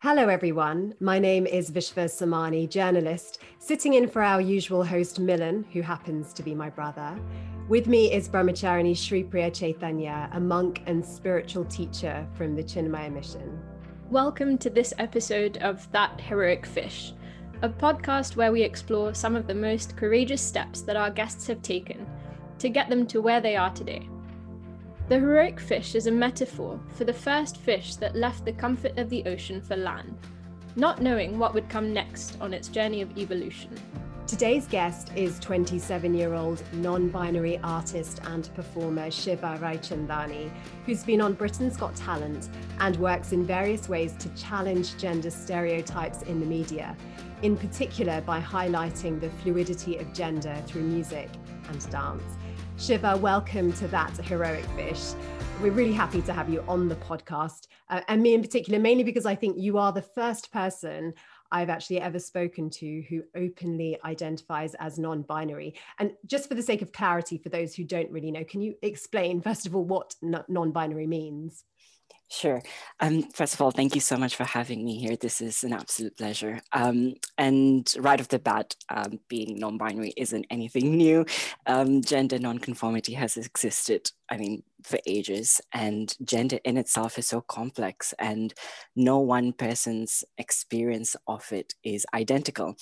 Hello, everyone. My name is Vishva Samani, journalist, sitting in for our usual host, Milan, who happens to be my brother. With me is Brahmacharini Sri Priya Chaitanya, a monk and spiritual teacher from the Chinmaya Mission. Welcome to this episode of That Heroic Fish, a podcast where we explore some of the most courageous steps that our guests have taken to get them to where they are today. The heroic fish is a metaphor for the first fish that left the comfort of the ocean for land, not knowing what would come next on its journey of evolution. Today's guest is 27 year old non binary artist and performer Shiva Raichandani, who's been on Britain's Got Talent and works in various ways to challenge gender stereotypes in the media, in particular by highlighting the fluidity of gender through music and dance. Shiva, welcome to that heroic fish. We're really happy to have you on the podcast, uh, and me in particular, mainly because I think you are the first person I've actually ever spoken to who openly identifies as non binary. And just for the sake of clarity, for those who don't really know, can you explain, first of all, what non binary means? Sure. Um, first of all, thank you so much for having me here. This is an absolute pleasure. Um, and right off the bat, um, being non binary isn't anything new. Um, gender nonconformity has existed, I mean, for ages. And gender in itself is so complex, and no one person's experience of it is identical.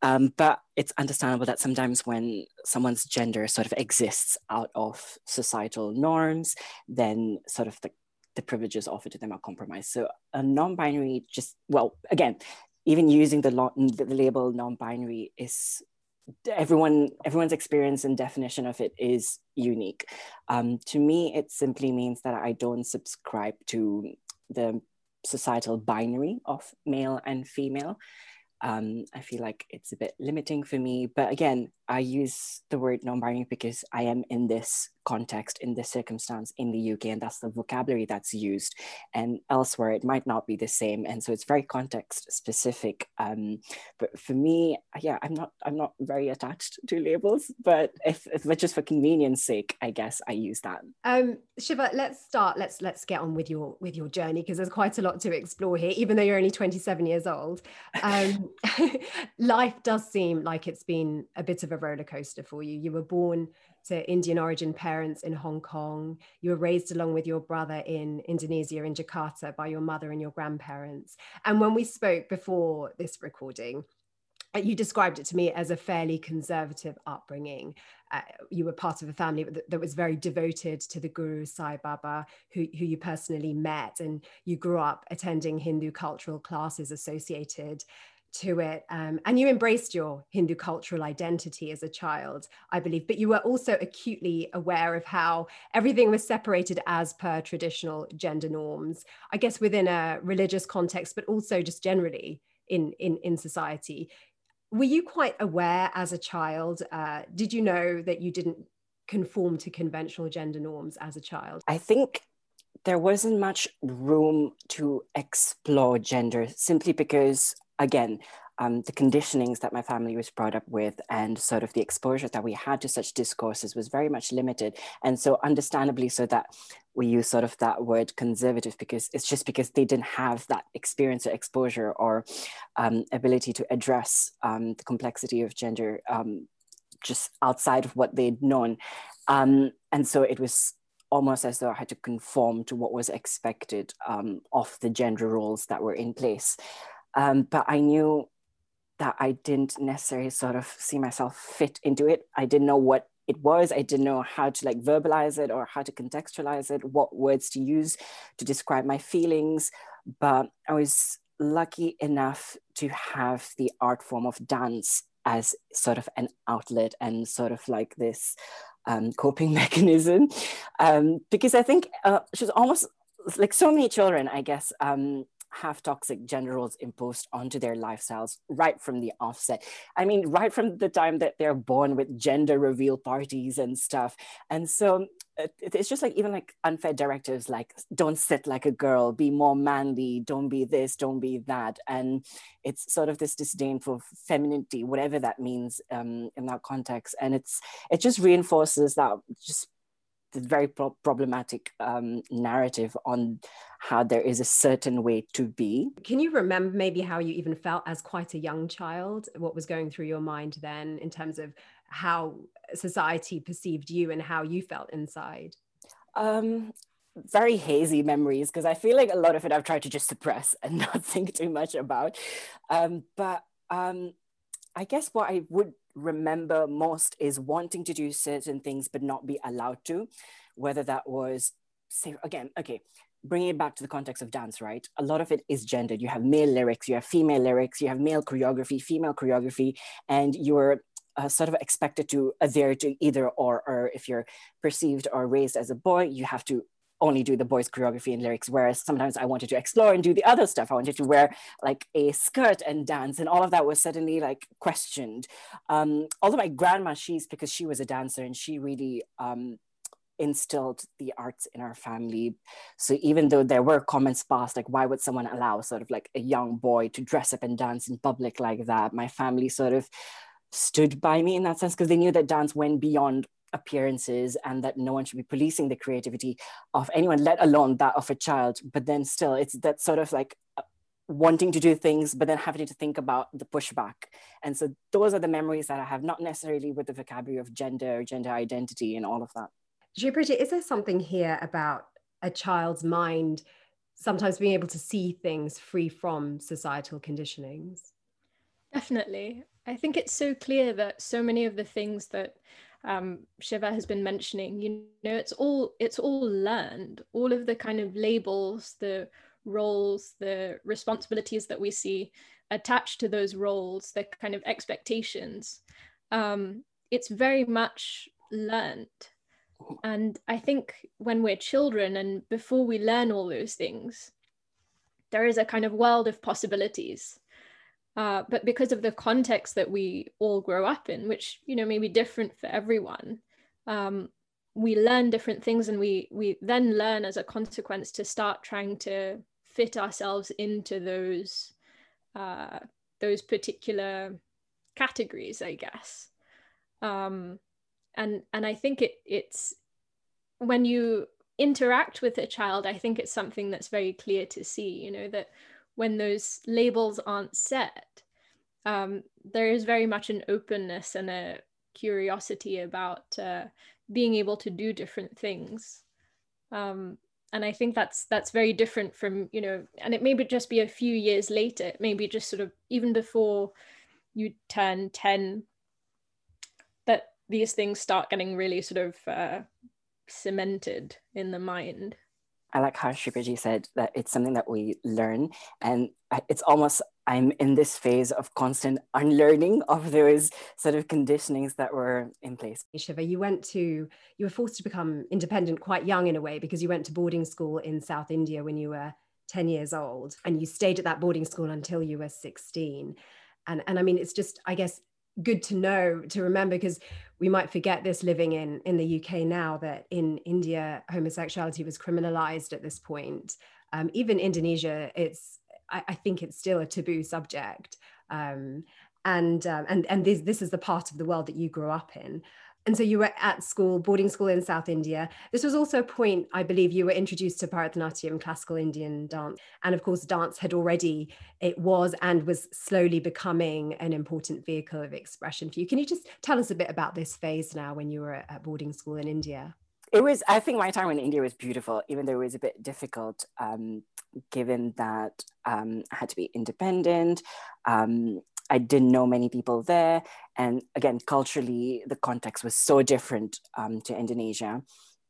Um, but it's understandable that sometimes when someone's gender sort of exists out of societal norms, then sort of the the privileges offered to them are compromised. So a non-binary just, well, again, even using the, lo- the label non-binary is everyone everyone's experience and definition of it is unique um, to me it simply means that i don't subscribe to the societal binary of male and female um, I feel like it's a bit limiting for me. But again, I use the word non binary because I am in this context, in this circumstance in the UK, and that's the vocabulary that's used. And elsewhere, it might not be the same. And so it's very context specific. Um, but for me, yeah, I'm not I'm not very attached to labels, but if, if just for convenience sake, I guess I use that. Um, Shiva, let's start. Let's let's get on with your with your journey because there's quite a lot to explore here, even though you're only 27 years old. Um, life does seem like it's been a bit of a roller coaster for you. You were born to Indian origin parents in Hong Kong. You were raised along with your brother in Indonesia, in Jakarta, by your mother and your grandparents. And when we spoke before this recording, uh, you described it to me as a fairly conservative upbringing. Uh, you were part of a family that, that, was very devoted to the Guru Sai Baba, who, who you personally met, and you grew up attending Hindu cultural classes associated to it. Um, and you embraced your Hindu cultural identity as a child, I believe, but you were also acutely aware of how everything was separated as per traditional gender norms, I guess within a religious context, but also just generally in, in, in society. Were you quite aware as a child? Uh, did you know that you didn't conform to conventional gender norms as a child? I think there wasn't much room to explore gender simply because again, um, the conditionings that my family was brought up with and sort of the exposure that we had to such discourses was very much limited. And so, understandably, so that we use sort of that word conservative because it's just because they didn't have that experience or exposure or um, ability to address um, the complexity of gender um, just outside of what they'd known. Um, and so, it was almost as though I had to conform to what was expected um, of the gender roles that were in place. Um, but I knew that I didn't necessarily sort of see myself fit into it. I didn't know what it was. I didn't know how to like verbalize it or how to contextualize it, what words to use to describe my feelings. But I was lucky enough to have the art form of dance as sort of an outlet and sort of like this um, coping mechanism. Um, because I think uh, she was almost like so many children, I guess, um, have toxic gender roles imposed onto their lifestyles right from the offset. I mean, right from the time that they're born with gender reveal parties and stuff. And so it's just like even like unfair directives like don't sit like a girl be more manly don't be this don't be that and it's sort of this disdain for femininity whatever that means um, in that context and it's it just reinforces that just very pro- problematic um, narrative on how there is a certain way to be. Can you remember maybe how you even felt as quite a young child? What was going through your mind then in terms of how society perceived you and how you felt inside? Um, very hazy memories because I feel like a lot of it I've tried to just suppress and not think too much about. Um, but um, I guess what I would remember most is wanting to do certain things but not be allowed to, whether that was, say, again, okay, bringing it back to the context of dance, right? A lot of it is gendered. You have male lyrics, you have female lyrics, you have male choreography, female choreography, and you're uh, sort of expected to adhere to either or, or if you're perceived or raised as a boy, you have to only do the boys choreography and lyrics. Whereas sometimes i wanted to explore and do the other stuff. I wanted to wear like a skirt and dance and all of that was suddenly like questioned. Um, although my grandma she's because she was a dancer and she really um, instilled the arts in our family. So even though there were comments passed like why would someone allow sort of like a young boy to dress up and dance in public like that? My family sort of stood by me in that sense because they knew that dance went beyond appearances and that no one should be policing the creativity of anyone, let alone that of a child. But then still, it's that sort of like uh, wanting to do things, but then having to think about the pushback. And so those are the memories that I have, not necessarily with the vocabulary of gender, or gender identity, and all of that. Jupiter, is there something here about a child's mind sometimes being able to see things free from societal conditionings? Definitely. I think it's so clear that so many of the things that um, Shiva has been mentioning, you know, it's all it's all learned. All of the kind of labels, the roles, the responsibilities that we see attached to those roles, the kind of expectations. Um, it's very much learned. And I think when we're children and before we learn all those things, there is a kind of world of possibilities uh, but because of the context that we all grow up in, which you know may be different for everyone, um, we learn different things, and we we then learn as a consequence to start trying to fit ourselves into those uh, those particular categories, I guess. Um, and and I think it it's when you interact with a child, I think it's something that's very clear to see. You know that when those labels aren't set, um, there is very much an openness and a curiosity about uh, being able to do different things. Um, and I think that's that's very different from you know, and it may just be a few years later, maybe just sort of even before you turn ten, that these things start getting really sort of uh, cemented in the mind. I like how Sri Priyaji said that it's something that we learn, and it's almost I'm in this phase of constant unlearning of those sort of conditionings that were in place. Shiva, you went to you were forced to become independent quite young in a way because you went to boarding school in South India when you were 10 years old, and you stayed at that boarding school until you were 16. And and I mean, it's just I guess good to know to remember because we might forget this living in in the UK now that in India homosexuality was criminalized at this point. Um, even Indonesia, it's I, I, think it's still a taboo subject. Um, and um, and and this this is the part of the world that you grew up in and so you were at school, boarding school in South India. This was also a point, I believe, you were introduced to Bharatanatyam, classical Indian dance. And of course, dance had already, it was and was slowly becoming an important vehicle of expression for you. Can you just tell us a bit about this phase now when you were at boarding school in India? It was, I think my time in India was beautiful, even though it was a bit difficult, um, given that um, I had to be independent. Um, I didn't know many people there. And again, culturally, the context was so different um, to Indonesia.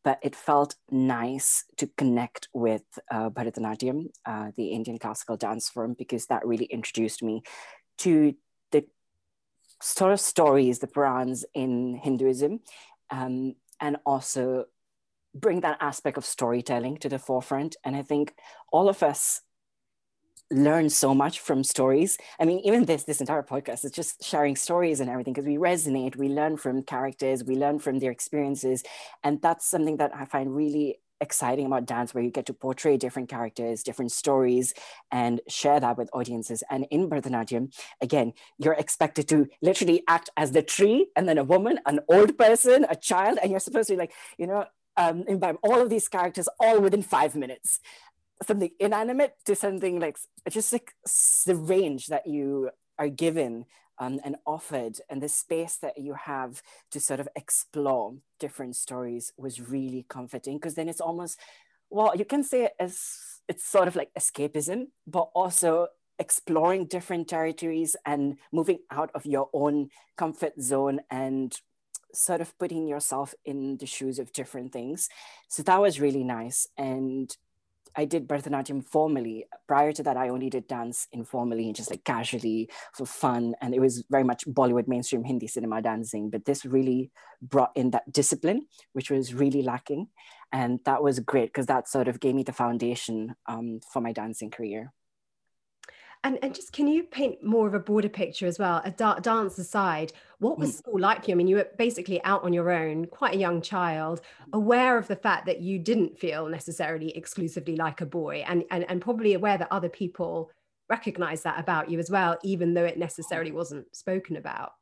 But it felt nice to connect with uh, Bharatanatyam, uh, the Indian classical dance form, because that really introduced me to the sort of stories, the Puranas in Hinduism, um, and also bring that aspect of storytelling to the forefront. And I think all of us learn so much from stories. I mean, even this this entire podcast is just sharing stories and everything because we resonate, we learn from characters, we learn from their experiences, and that's something that I find really exciting about dance where you get to portray different characters different stories and share that with audiences and in bharatanatyam again you're expected to literally act as the tree and then a woman an old person a child and you're supposed to be like you know um, all of these characters all within five minutes something inanimate to something like just like the range that you are given um, and offered and the space that you have to sort of explore different stories was really comforting because then it's almost well you can say as it's sort of like escapism but also exploring different territories and moving out of your own comfort zone and sort of putting yourself in the shoes of different things. So that was really nice and I did Bharatanatyam formally. Prior to that, I only did dance informally and just like casually for fun. And it was very much Bollywood mainstream Hindi cinema dancing. But this really brought in that discipline, which was really lacking. And that was great because that sort of gave me the foundation um, for my dancing career. And, and just can you paint more of a broader picture as well? A da- dance aside, what was mm. school like for you? I mean, you were basically out on your own, quite a young child, aware of the fact that you didn't feel necessarily exclusively like a boy, and and, and probably aware that other people recognize that about you as well, even though it necessarily wasn't spoken about.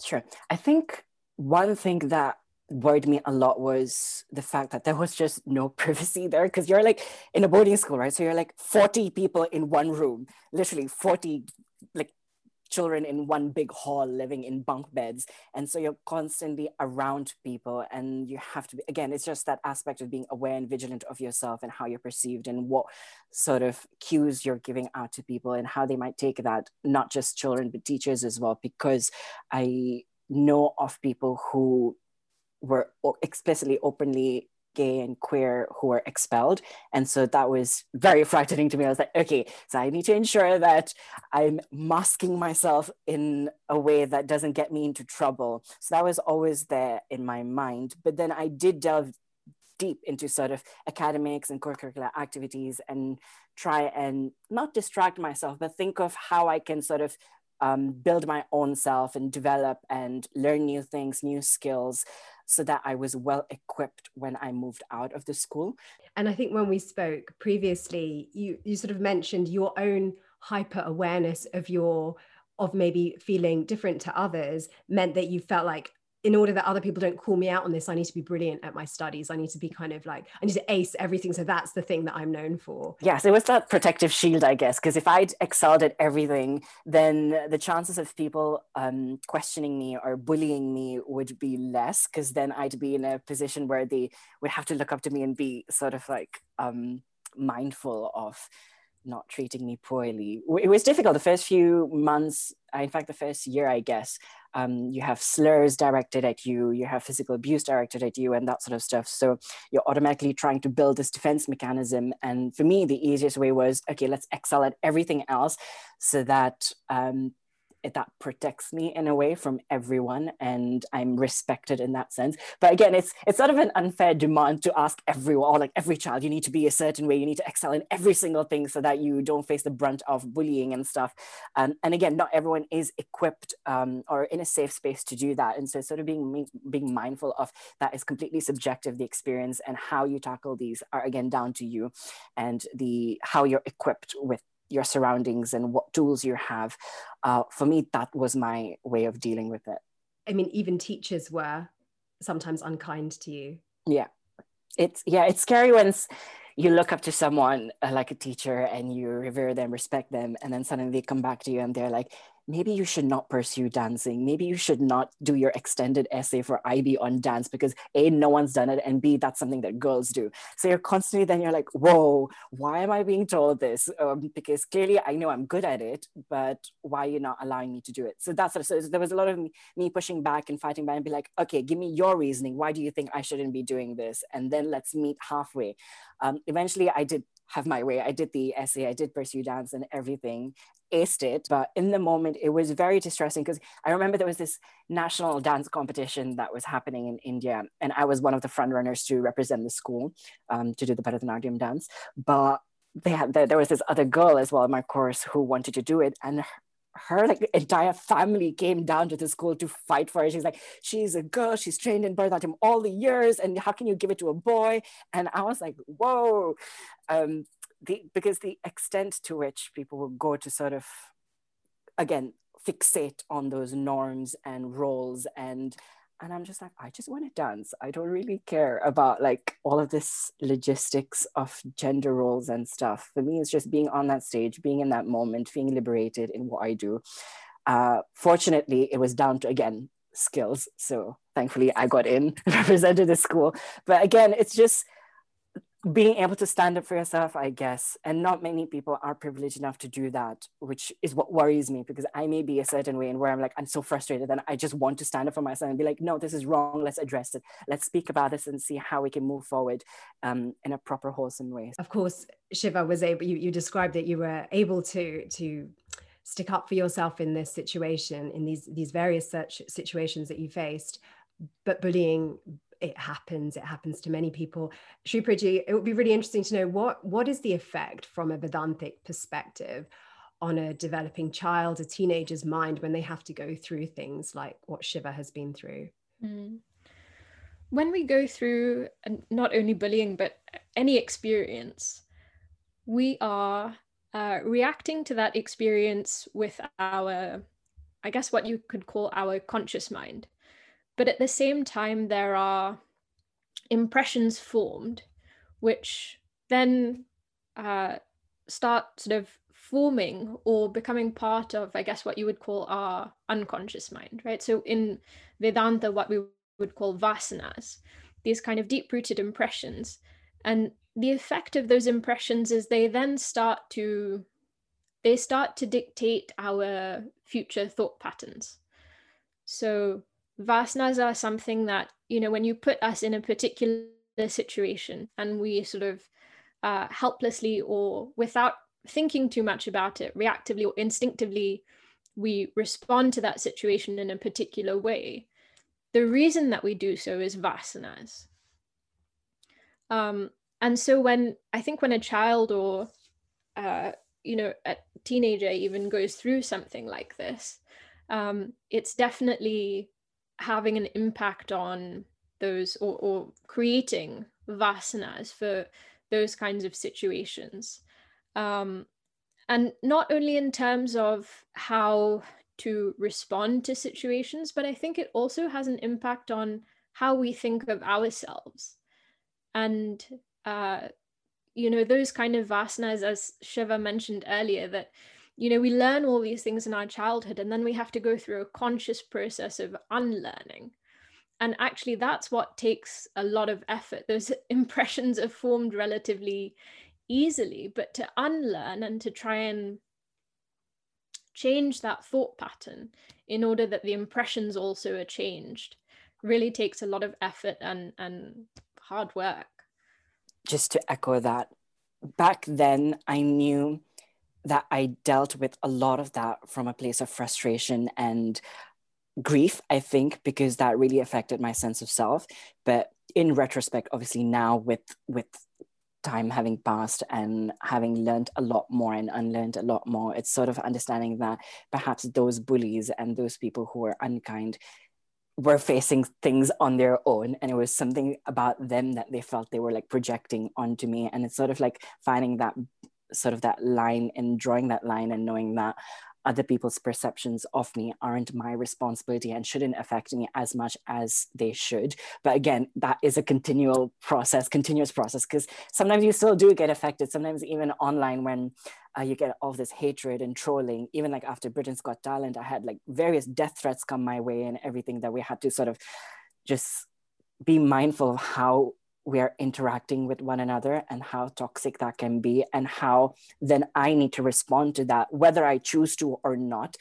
Sure. I think one thing that worried me a lot was the fact that there was just no privacy there because you're like in a boarding school right? So you're like 40 people in one room literally 40 like children in one big hall living in bunk beds. And so you're constantly around people and you have to be again it's just that aspect of being aware and vigilant of yourself and how you're perceived and what sort of cues you're giving out to people and how they might take that not just children but teachers as well because i know of people who were explicitly openly gay and queer who were expelled. And so that was very frightening to me. I was like, okay, so I need to ensure that I'm masking myself in a way that doesn't get me into trouble. So that was always there in my mind. But then I did delve deep into sort of academics and co-curricular activities and try and not distract myself, but think of how I can sort of um, build my own self and develop and learn new things, new skills so that I was well equipped when I moved out of the school. And I think when we spoke previously, you you sort of mentioned your own hyper awareness of your of maybe feeling different to others meant that you felt like in order that other people don't call me out on this, I need to be brilliant at my studies. I need to be kind of like, I need to ace everything. So that's the thing that I'm known for. Yes, it was that protective shield, I guess, because if I'd excelled at everything, then the chances of people um, questioning me or bullying me would be less, because then I'd be in a position where they would have to look up to me and be sort of like um, mindful of not treating me poorly. It was difficult the first few months, in fact, the first year, I guess. Um, you have slurs directed at you, you have physical abuse directed at you, and that sort of stuff. So you're automatically trying to build this defense mechanism. And for me, the easiest way was okay, let's excel at everything else so that um, that protects me in a way from everyone and i'm respected in that sense. But again it's it's sort of an unfair demand to ask everyone or like every child you need to be a certain way. You need to excel in every single thing so that you don't face the brunt of bullying and stuff. Um, and again not everyone is equipped um, or in a safe space to do that. And so sort of being being mindful of that is completely subjective. The experience and how you tackle these are again down to you and the how you're equipped with your surroundings and what tools you have. Uh, for me, that was my way of dealing with it. I mean, even teachers were sometimes unkind to you. Yeah, it's yeah, it's scary when you look up to someone uh, like a teacher and you revere them, respect them, and then suddenly they come back to you and they're like, maybe you should not pursue dancing. Maybe you should not do your extended essay for IB on dance because A, no one's done it, and B, that's something that girls do. So you're constantly then you're like, whoa, why am I being told this? Um, because clearly I know I'm good at it, but why are you not allowing me to do it? So that's so there was a lot of me, me pushing back and fighting back and be like, okay, give me your reasoning. Why do you think I shouldn't be doing this? And then let's meet halfway. Um, eventually, I did have my way. I did the essay, I did pursue dance and everything, aced it. But in the moment, it was very distressing because I remember there was this national dance competition that was happening in India, and I was one of the front runners to represent the school um, to do the Bharatanatyam dance. But they had there was this other girl as well in my course who wanted to do it, and her like entire family came down to the school to fight for it. She's like, she's a girl, she's trained in Bharatanatyam all the years, and how can you give it to a boy? And I was like, whoa. Um, the, because the extent to which people will go to sort of, again, fixate on those norms and roles and and i'm just like i just want to dance. I don't really care about like all of this logistics of gender roles and stuff. For me it's just being on that stage being in that moment being liberated in what i do. Uh, fortunately it was down to again skills so thankfully i got in represented the school. But again it's just being able to stand up for yourself, I guess, and not many people are privileged enough to do that, which is what worries me because I may be a certain way and where I'm like, I'm so frustrated and I just want to stand up for myself and be like, no, this is wrong. Let's address it. Let's speak about this and see how we can move forward um, in a proper, wholesome way. Of course, Shiva was able, you, you described that you were able to, to, stick up for yourself in this situation in these these various such situations that you faced but bullying it happens it happens to many people. Sri Priyaji, it would be really interesting to know what what is the effect from a vedantic perspective on a developing child a teenager's mind when they have to go through things like what shiva has been through? Mm. when we go through not only bullying but any experience we are uh, reacting to that experience with our i guess what you could call our conscious mind but at the same time, there are impressions formed, which then uh, start sort of forming or becoming part of, I guess, what you would call our unconscious mind, right? So in Vedanta, what we would call vasanas, these kind of deep rooted impressions. And the effect of those impressions is they then start to they start to dictate our future thought patterns so vasanas are something that you know when you put us in a particular situation and we sort of uh, helplessly or without thinking too much about it reactively or instinctively we respond to that situation in a particular way the reason that we do so is vasanas. Um, and so when i think when a child or uh, you know a teenager even goes through something like this um, it's definitely having an impact on those or, or creating vasanas for those kinds of situations. Um, and not only in terms of how to respond to situations, but I think it also has an impact on how we think of ourselves. And, uh, you know, those kind of vasanas, as Shiva mentioned earlier, that you know we learn all these things in our childhood and then we have to go through a conscious process of unlearning. And actually that's what takes a lot of effort. Those impressions are formed relatively easily but to unlearn and to try and change that thought pattern in order that the impressions also are changed really takes a lot of effort and and hard work. Just to echo that back then i knew that I dealt with a lot of that from a place of frustration and grief, I think, because that really affected my sense of self. But in retrospect, obviously now with with time having passed and having learned a lot more and unlearned a lot more, it's sort of understanding that perhaps those bullies and those people who were unkind were facing things on their own and it was something about them that they felt they were like projecting onto me and it's sort of like finding that sort of that line and drawing that line and knowing that other people's perceptions of me aren't my responsibility and shouldn't affect me as much as they should. But again, that is a continual process, continuous process, because sometimes you still do get affected. Sometimes even online when uh, you get all this hatred and trolling, even like after Britain's Got Talent, I had like various death threats come my way and everything that we had to sort of just be mindful of how we are interacting with one another and how toxic that can be and how then i need to respond to that whether i choose to or not.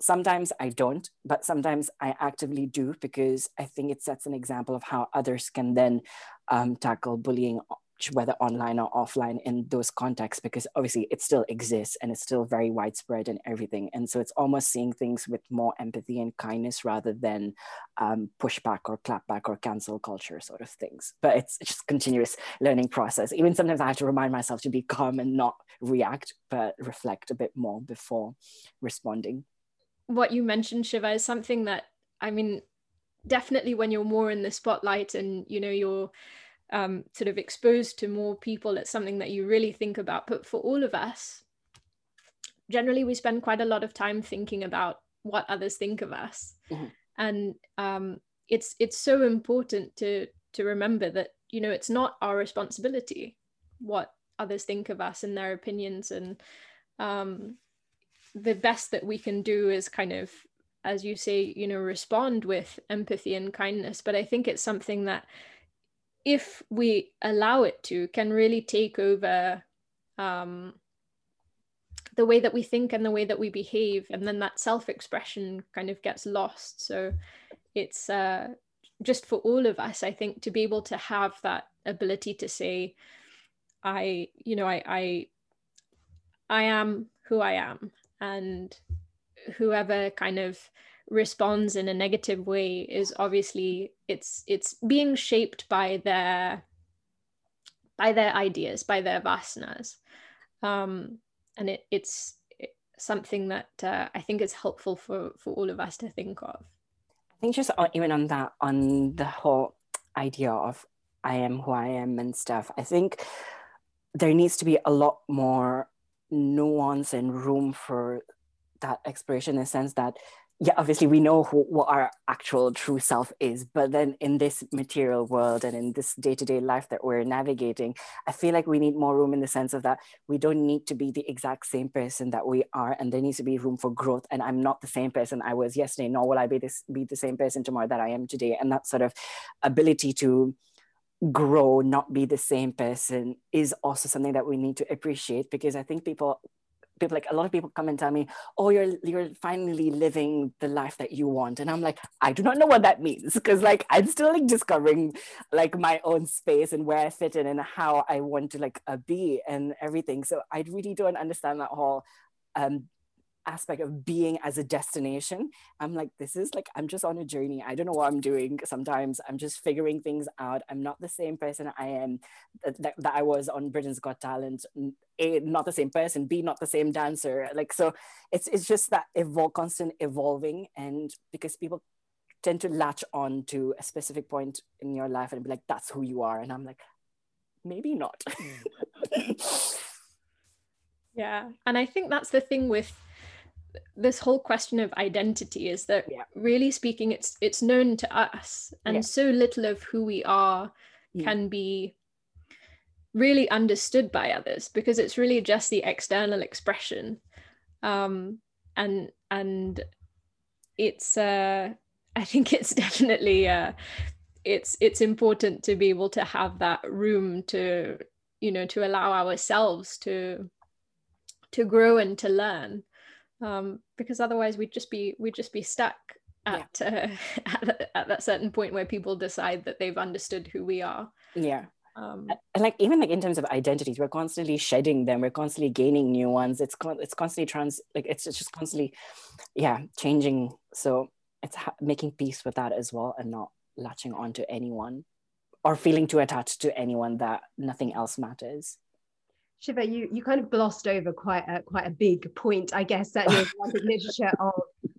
Sometimes i don't but sometimes i actively do because i think it sets an example of how others can then um, tackle bullying whether online or offline in those contexts because obviously it still exists and it's still very widespread and everything. And so it's almost seeing things with more empathy and kindness rather than um, pushback or clapback or cancel culture sort of things. But it's, it's just continuous learning process. Even sometimes i have to remind myself to be calm and not react but reflect a bit more before responding. What you mentioned shiva is something that i mean definitely when you're more in the spotlight and you know you're um, sort of exposed to more people, it's something that you really think about. But for all of us, generally we spend quite a lot of time thinking about what others think of us. Mm-hmm. And um, it's it's so important to to remember that you know it's not our responsibility what others think of us and their opinions and um, the best that we can do is kind of as you say you know respond with empathy and kindness but i think it's something that if we allow it to can really take over um, the way that we think and the way that we behave and then that self-expression kind of gets lost. So it's uh, just for all of us i think to be able to have that ability to say i you know i i, I am who i am and whoever kind of responds in a negative way is obviously it's it's being shaped by their by their ideas by their vasanas um and it, it's something that uh, I think is helpful for for all of us to think of. I think just on, even on that on the whole idea of I am who I am and stuff. I think there needs to be a lot more nuance and room for that exploration in the sense that yeah, obviously we know who, what our actual true self is, but then in this material world and in this day-to-day life that we're navigating, I feel like we need more room in the sense of that we don't need to be the exact same person that we are, and there needs to be room for growth. And I'm not the same person I was yesterday, nor will I be this be the same person tomorrow that I am today. And that sort of ability to grow, not be the same person, is also something that we need to appreciate because I think people people like a lot of people come and tell me oh you're you're finally living the life that you want. And i'm like i do not know what that means because like i'm still like discovering like my own space and where i fit in and how i want to like uh, be and everything. So i really don't understand that whole um aspect of being as a destination i'm like this is like i'm just on a journey. I don't know what i'm doing sometimes. I'm just figuring things out. I'm not the same person i am uh, that, that i was on britain's got talent a not the same person b not the same dancer. Like so it's it's just that evol- constant evolving and because people tend to latch on to a specific point in your life and be like that's who you are and i'm like maybe not. Mm. Yeah. And i think that's the thing with this whole question of identity is that yeah. really speaking it's it's known to us and yeah. so little of who we are mm. can be really understood by others because it's really just the external expression um, and and it's uh, i think it's definitely uh, it's it's important to be able to have that room to you know to allow ourselves to to grow and to learn um, because otherwise we'd just be we'd just be stuck at yeah. uh, at, at, that certain point where people decide that they've understood who we are. Yeah. Um, and like even like in terms of identities, we're constantly shedding them. We're constantly gaining new ones. It's con- it's constantly trans like it's, it's just constantly, yeah, changing. So it's ha- making peace with that as well, and not latching on to anyone or feeling too attached to anyone that nothing else matters. Shiva, you, you kind of glossed over quite a quite a big point, I guess, certainly in literature of,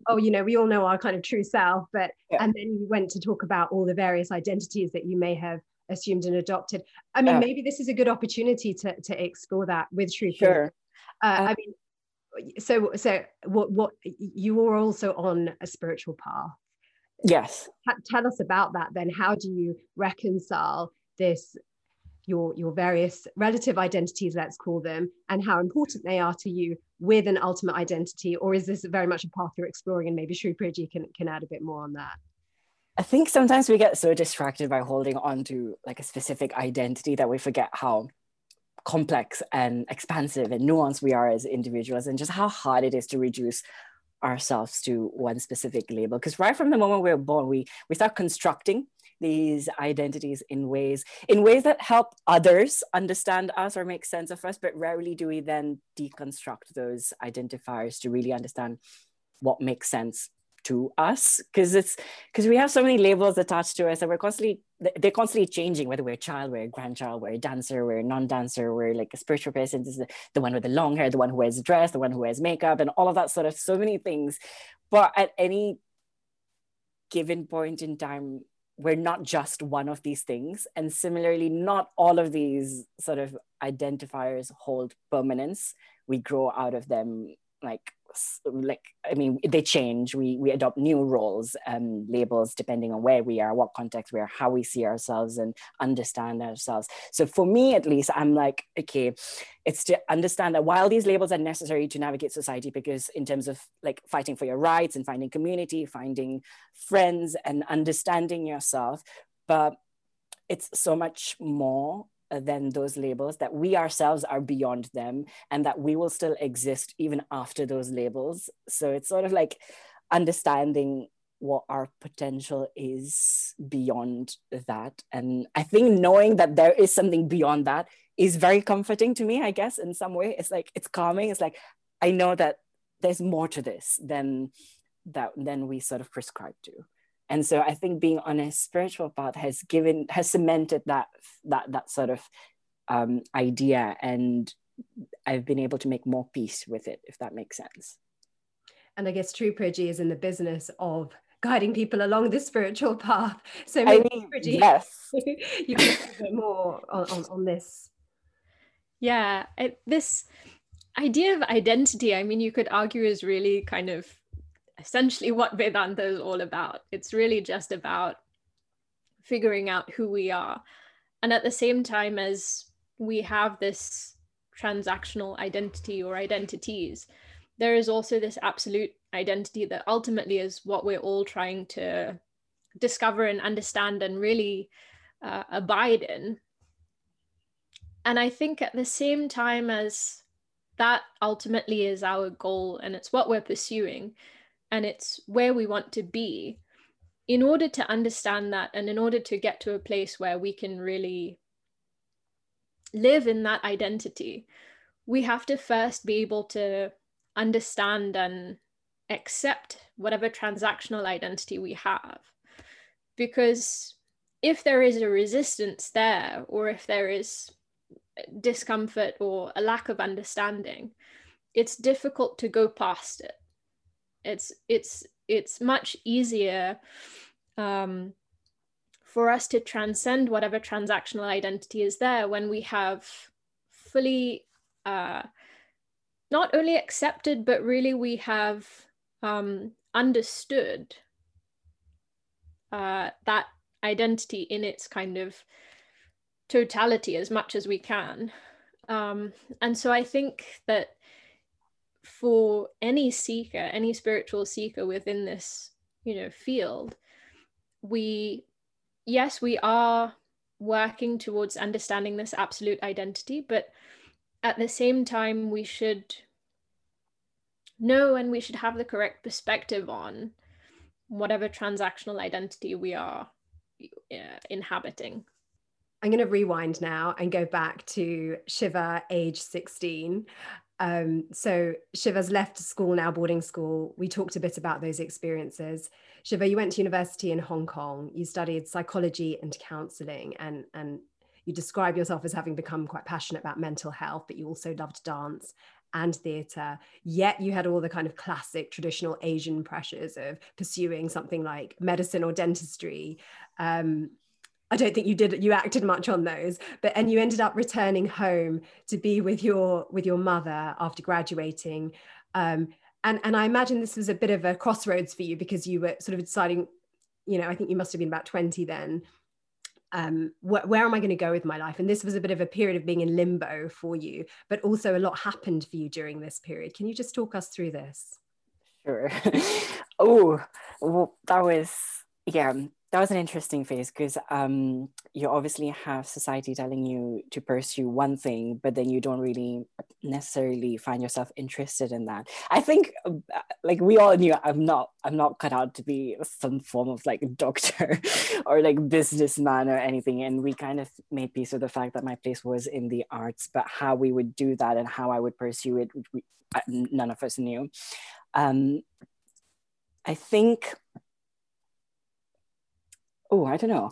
oh, you know, we all know our kind of true self, but yeah. and then you went to talk about all the various identities that you may have assumed and adopted. I mean, maybe this is a good opportunity to to explore that with truth. Sure. Uh, uh, I mean, so so what what you were also on a spiritual path. Yes. Tell us about that then. How do you reconcile this your your various relative identities let's call them and how important they are to you with an ultimate identity or is this very much a path you're exploring? And maybe Sri Priyaji can can add a bit more on that. I think sometimes we get so distracted by holding on to like a specific identity that we forget how complex and expansive and nuanced we are as individuals and just how hard it is to reduce ourselves to one specific label. Because right from the moment we're born we we start constructing these identities in ways in ways that help others understand us or make sense of us but rarely do we then deconstruct those identifiers to really understand what makes sense to us. Because it's because we have so many labels attached to us and we're constantly they're constantly changing whether we're a child we're a grandchild we're a dancer we're a non-dancer we're like a spiritual person this is the, the one with the long hair the one who wears a dress the one who wears makeup and all of that sort of so many things. But at any given point in time we're not just one of these things. And similarly, not all of these sort of identifiers hold permanence. We grow out of them like like i mean they change. We we adopt new roles um labels depending on where we are what context we are how we see ourselves and understand ourselves. So for me at least i'm like okay it's to understand that while these labels are necessary to navigate society because in terms of like fighting for your rights and finding community finding friends and understanding yourself but it's so much more Uh, than those labels, that we ourselves are beyond them, and that we will still exist even after those labels. So it's sort of like understanding what our potential is beyond that. And I think knowing that there is something beyond that is very comforting to me, I guess, in some way. It's like, it's calming. It's like, I know that there's more to this than that than we sort of prescribe to and so i think being on a spiritual path has given has cemented that that that sort of um, idea and i've been able to make more peace with it if that makes sense. And i guess Sri Priyaji is in the business of guiding people along the spiritual path. So maybe I mean, Priyaji, yes. you can a bit more on, on, on this. Yeah it, this idea of identity i mean you could argue is really kind of essentially what Vedanta is all about. It's really just about figuring out who we are. And at the same time as we have this transactional identity or identities, there is also this absolute identity that ultimately is what we're all trying to discover and understand and really uh, abide in. And I think at the same time as that ultimately is our goal and it's what we're pursuing, and it's where we want to be in order to understand that and in order to get to a place where we can really live in that identity we have to first be able to understand and accept whatever transactional identity we have. Because if there is a resistance there or if there is discomfort or a lack of understanding it's difficult to go past it it's it's it's much easier um, for us to transcend whatever transactional identity is there when we have fully uh, not only accepted but really we have um, understood uh, that identity in its kind of totality as much as we can. Um, and so i think that for any seeker, any spiritual seeker within this, you know, field, we, yes, we are working towards understanding this absolute identity, but at the same time, we should know and we should have the correct perspective on whatever transactional identity we are uh, inhabiting. I'm going to rewind now and go back to Shiva, age 16. Um, so Shiva's left school now, boarding school. We talked a bit about those experiences. Shiva, you went to university in Hong Kong. You studied psychology and counseling, and and you describe yourself as having become quite passionate about mental health, but you also loved dance and theatre. Yet you had all the kind of classic traditional Asian pressures of pursuing something like medicine or dentistry. Um, I don't think you did you acted much on those but and you ended up returning home to be with your with your mother after graduating. Um, and and I imagine this was a bit of a crossroads for you because you were sort of deciding you know I think you must have been about 20 then. Um, wh- where am I going to go with my life? And this was a bit of a period of being in limbo for you but also a lot happened for you during this period. Can you just talk us through this? Sure. Oh well that was yeah that was an interesting phase because um, you obviously have society telling you to pursue one thing, but then you don't really necessarily find yourself interested in that. I think, uh, like we all knew, I'm not, I'm not cut out to be some form of like doctor or like businessman or anything. And we kind of made peace with the fact that my place was in the arts, but how we would do that and how I would pursue it, we, none of us knew. Um, I think oh, I don't know.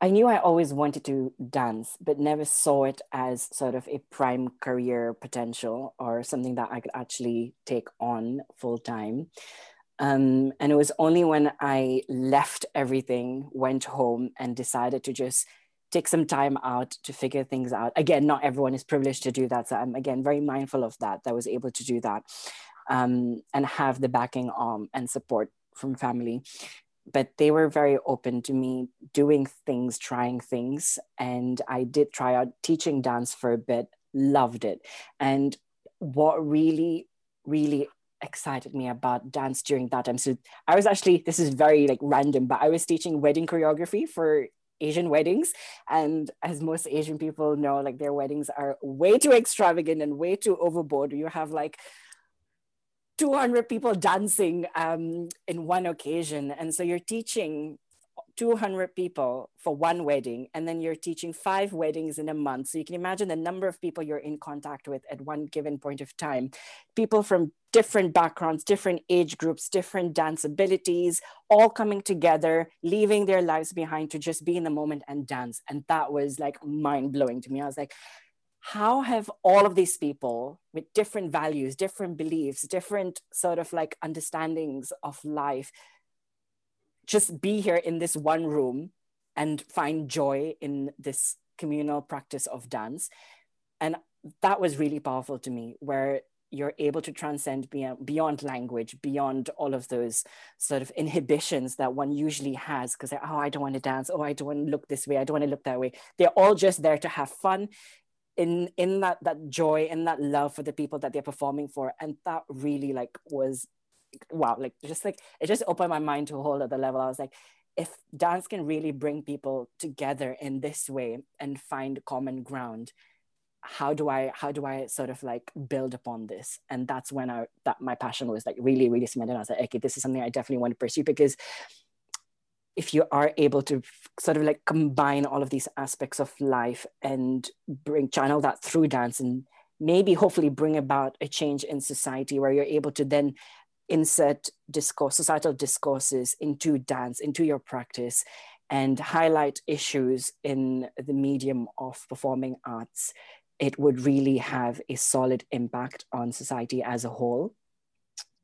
I knew I always wanted to dance, but never saw it as sort of a prime career potential or something that I could actually take on full time. Um, and it was only when I left everything, went home, and decided to just take some time out to figure things out. Again, not everyone is privileged to do that. So I'm again very mindful of that, that I was able to do that. um, and have the backing arm and support from family but they were very open to me doing things, trying things. And I did try out teaching dance for a bit, loved it. And what really, really excited me about dance during that time. So I was actually, this is very like random, but I was teaching wedding choreography for Asian weddings. And as most Asian people know, like their weddings are way too extravagant and way too overboard. You have like 200 people dancing um, in one occasion. And so you're teaching 200 people for one wedding, and then you're teaching five weddings in a month. So you can imagine the number of people you're in contact with at one given point of time. People from different backgrounds, different age groups, different dance abilities, all coming together, leaving their lives behind to just be in the moment and dance. And that was like mind blowing to me. I was like, how have all of these people with different values, different beliefs, different sort of like understandings of life just be here in this one room and find joy in this communal practice of dance? And that was really powerful to me, where you're able to transcend beyond, beyond language, beyond all of those sort of inhibitions that one usually has because oh, I don't want to dance. Oh, I don't want to look this way. I don't want to look that way. They're all just there to have fun in in that that joy and that love for the people that they're performing for. And that really like was wow like just like it just opened my mind to a whole other level. I was like if dance can really bring people together in this way and find common ground how do i how do i sort of like build upon this? And that's when i that my passion was like really really cemented. I was like okay this is something i definitely want to pursue because if you are able to sort of like combine all of these aspects of life and bring channel that through dance and maybe hopefully bring about a change in society where you're able to then insert discourse societal discourses into dance into your practice and highlight issues in the medium of performing arts it would really have a solid impact on society as a whole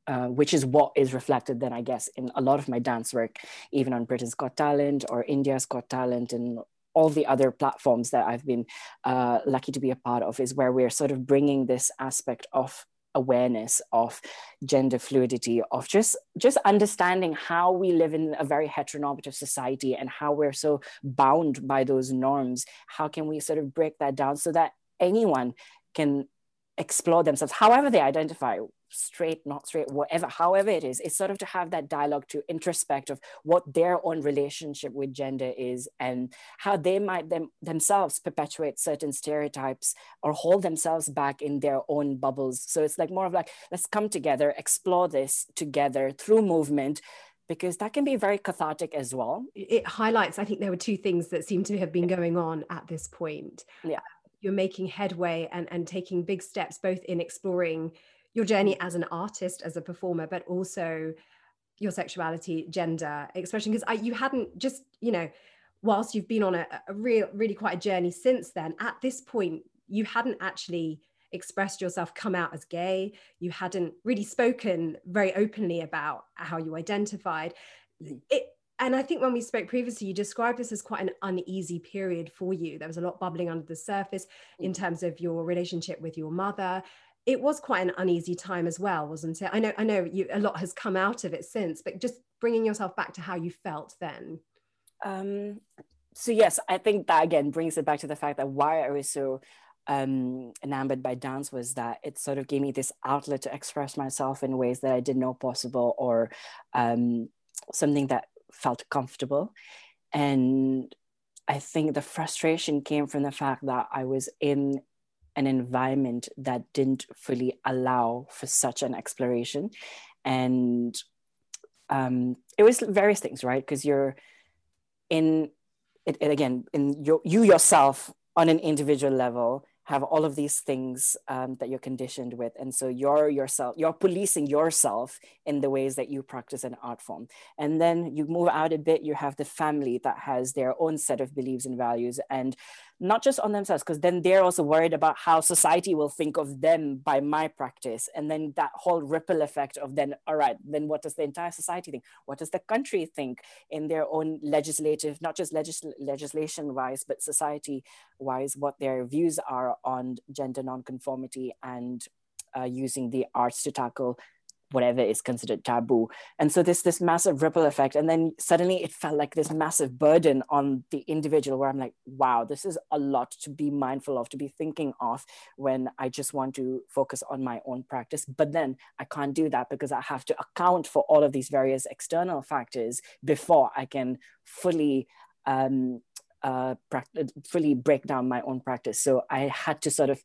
uh, which is what is reflected then, I guess, in a lot of my dance work, even on Britain's Got Talent or India's Got Talent and all the other platforms that I've been uh, lucky to be a part of, is where we're sort of bringing this aspect of awareness of gender fluidity of just just understanding how we live in a very heteronormative society and how we're so bound by those norms. How can we sort of break that down so that anyone can explore themselves however they identify straight, not straight, whatever, however it is, it's sort of to have that dialogue to introspect of what their own relationship with gender is and how they might them, themselves perpetuate certain stereotypes or hold themselves back in their own bubbles. So it's like more of like, let's come together, explore this together through movement because that can be very cathartic as well. It highlights, I think there were two things that seem to have been going on at this point. Yeah. You're making headway and, and taking big steps both in exploring your journey as an artist, as a performer, but also your sexuality, gender expression. Because you hadn't just, you know, whilst you've been on a, a real, really quite a journey since then, at this point, you hadn't actually expressed yourself, come out as gay. You hadn't really spoken very openly about how you identified. Mm. It, and I think when we spoke previously, you described this as quite an uneasy period for you. There was a lot bubbling under the surface in mm. terms of your relationship with your mother, it was quite an uneasy time as well wasn't it? I know i know you a lot has come out of it since but just bringing yourself back to how you felt then. Um, so yes i think that again brings it back to the fact that why i was so um, enamored by dance was that it sort of gave me this outlet to express myself in ways that i didn't know possible or um, something that felt comfortable. And i think the frustration came from the fact that i was in an environment that didn't fully allow for such an exploration. And um, it was various things, right? Because you're in it, it, again, in your, you yourself on an individual level have all of these things um, that you're conditioned with and so you're yourself you're policing yourself in the ways that you practice an art form and then you move out a bit you have the family that has their own set of beliefs and values and not just on themselves, because then they're also worried about how society will think of them by my practice. And then that whole ripple effect of then, all right, then what does the entire society think? What does the country think in their own legislative, not just legis- legislation wise, but society wise, what their views are on gender nonconformity and uh, using the arts to tackle whatever is considered taboo. And so this this massive ripple effect and then suddenly it felt like this massive burden on the individual where i'm like wow this is a lot to be mindful of to be thinking of when i just want to focus on my own practice. But then i can't do that because i have to account for all of these various external factors before i can fully um, uh, fully break down my own practice. So i had to sort of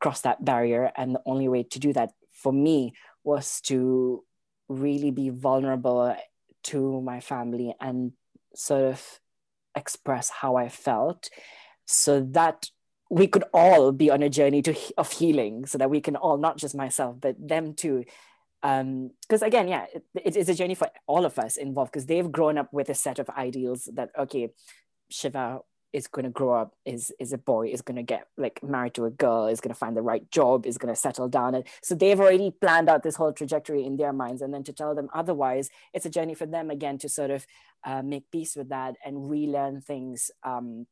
cross that barrier and the only way to do that for me was to really be vulnerable to my family and sort of express how I felt so that we could all be on a journey to of healing so that we can all not just myself but them too. Because um, again yeah it, it is a journey for all of us involved because they've grown up with a set of ideals that okay shiva is going to grow up is is a boy is going to get like married to a girl is going to find the right job is going to settle down and so they've already planned out this whole trajectory in their minds and then to tell them otherwise it's a journey for them again to sort of uh, make peace with that and relearn things um,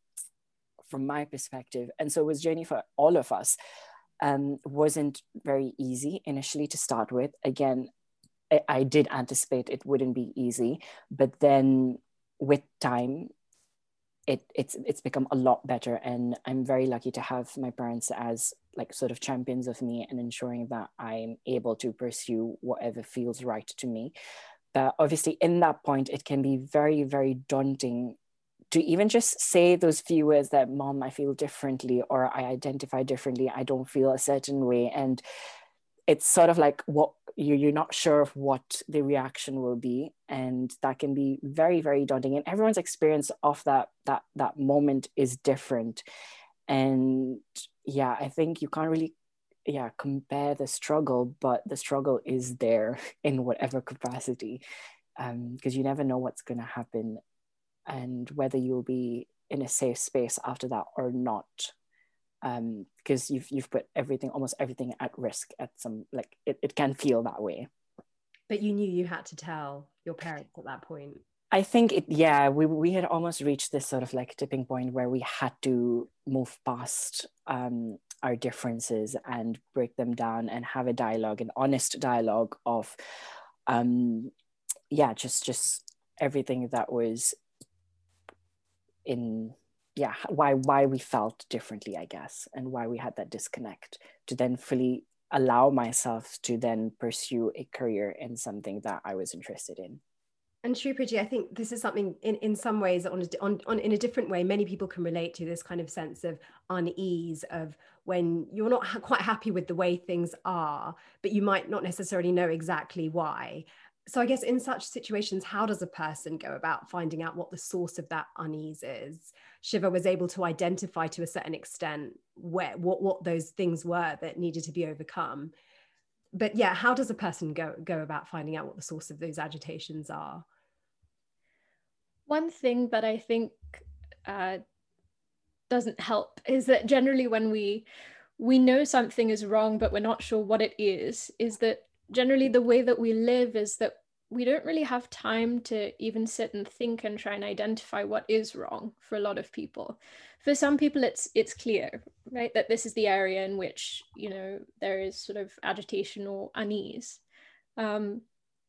from my perspective. And so it was journey for all of us. Um, wasn't very easy initially to start with. Again I, I did anticipate it wouldn't be easy but then with time it it's it's become a lot better. And i'm very lucky to have my parents as like sort of champions of me and ensuring that i'm able to pursue whatever feels right to me. But obviously in that point it can be very very daunting to even just say those few words that mom i feel differently or i identify differently. I don't feel a certain way. And it's sort of like what you're not sure of what the reaction will be and that can be very very daunting and everyone's experience of that that that moment is different. And yeah i think you can't really yeah compare the struggle but the struggle is there in whatever capacity because um, you never know what's going to happen and whether you'll be in a safe space after that or not um, because you've you've put everything almost everything at risk at some like it, it can feel that way. But you knew you had to tell your parents at that point. I think it yeah we, we had almost reached this sort of like tipping point where we had to move past um, our differences and break them down and have a dialogue an honest dialogue of um, yeah just just everything that was in yeah why why we felt differently i guess and why we had that disconnect to then fully allow myself to then pursue a career in something that i was interested in. And Sri Priyaji, I think this is something in, in some ways on, a, on, on in a different way, many people can relate to this kind of sense of unease of when you're not ha- quite happy with the way things are, but you might not necessarily know exactly why so i guess in such situations how does a person go about finding out what the source of that unease is? Shiva was able to identify to a certain extent where what what those things were that needed to be overcome. But yeah how does a person go go about finding out what the source of those agitations are? One thing that i think uh, doesn't help is that generally when we we know something is wrong but we're not sure what it is is that generally the way that we live is that we don't really have time to even sit and think and try and identify what is wrong for a lot of people. For some people it's it's clear right that this is the area in which you know there is sort of agitation or unease. Um,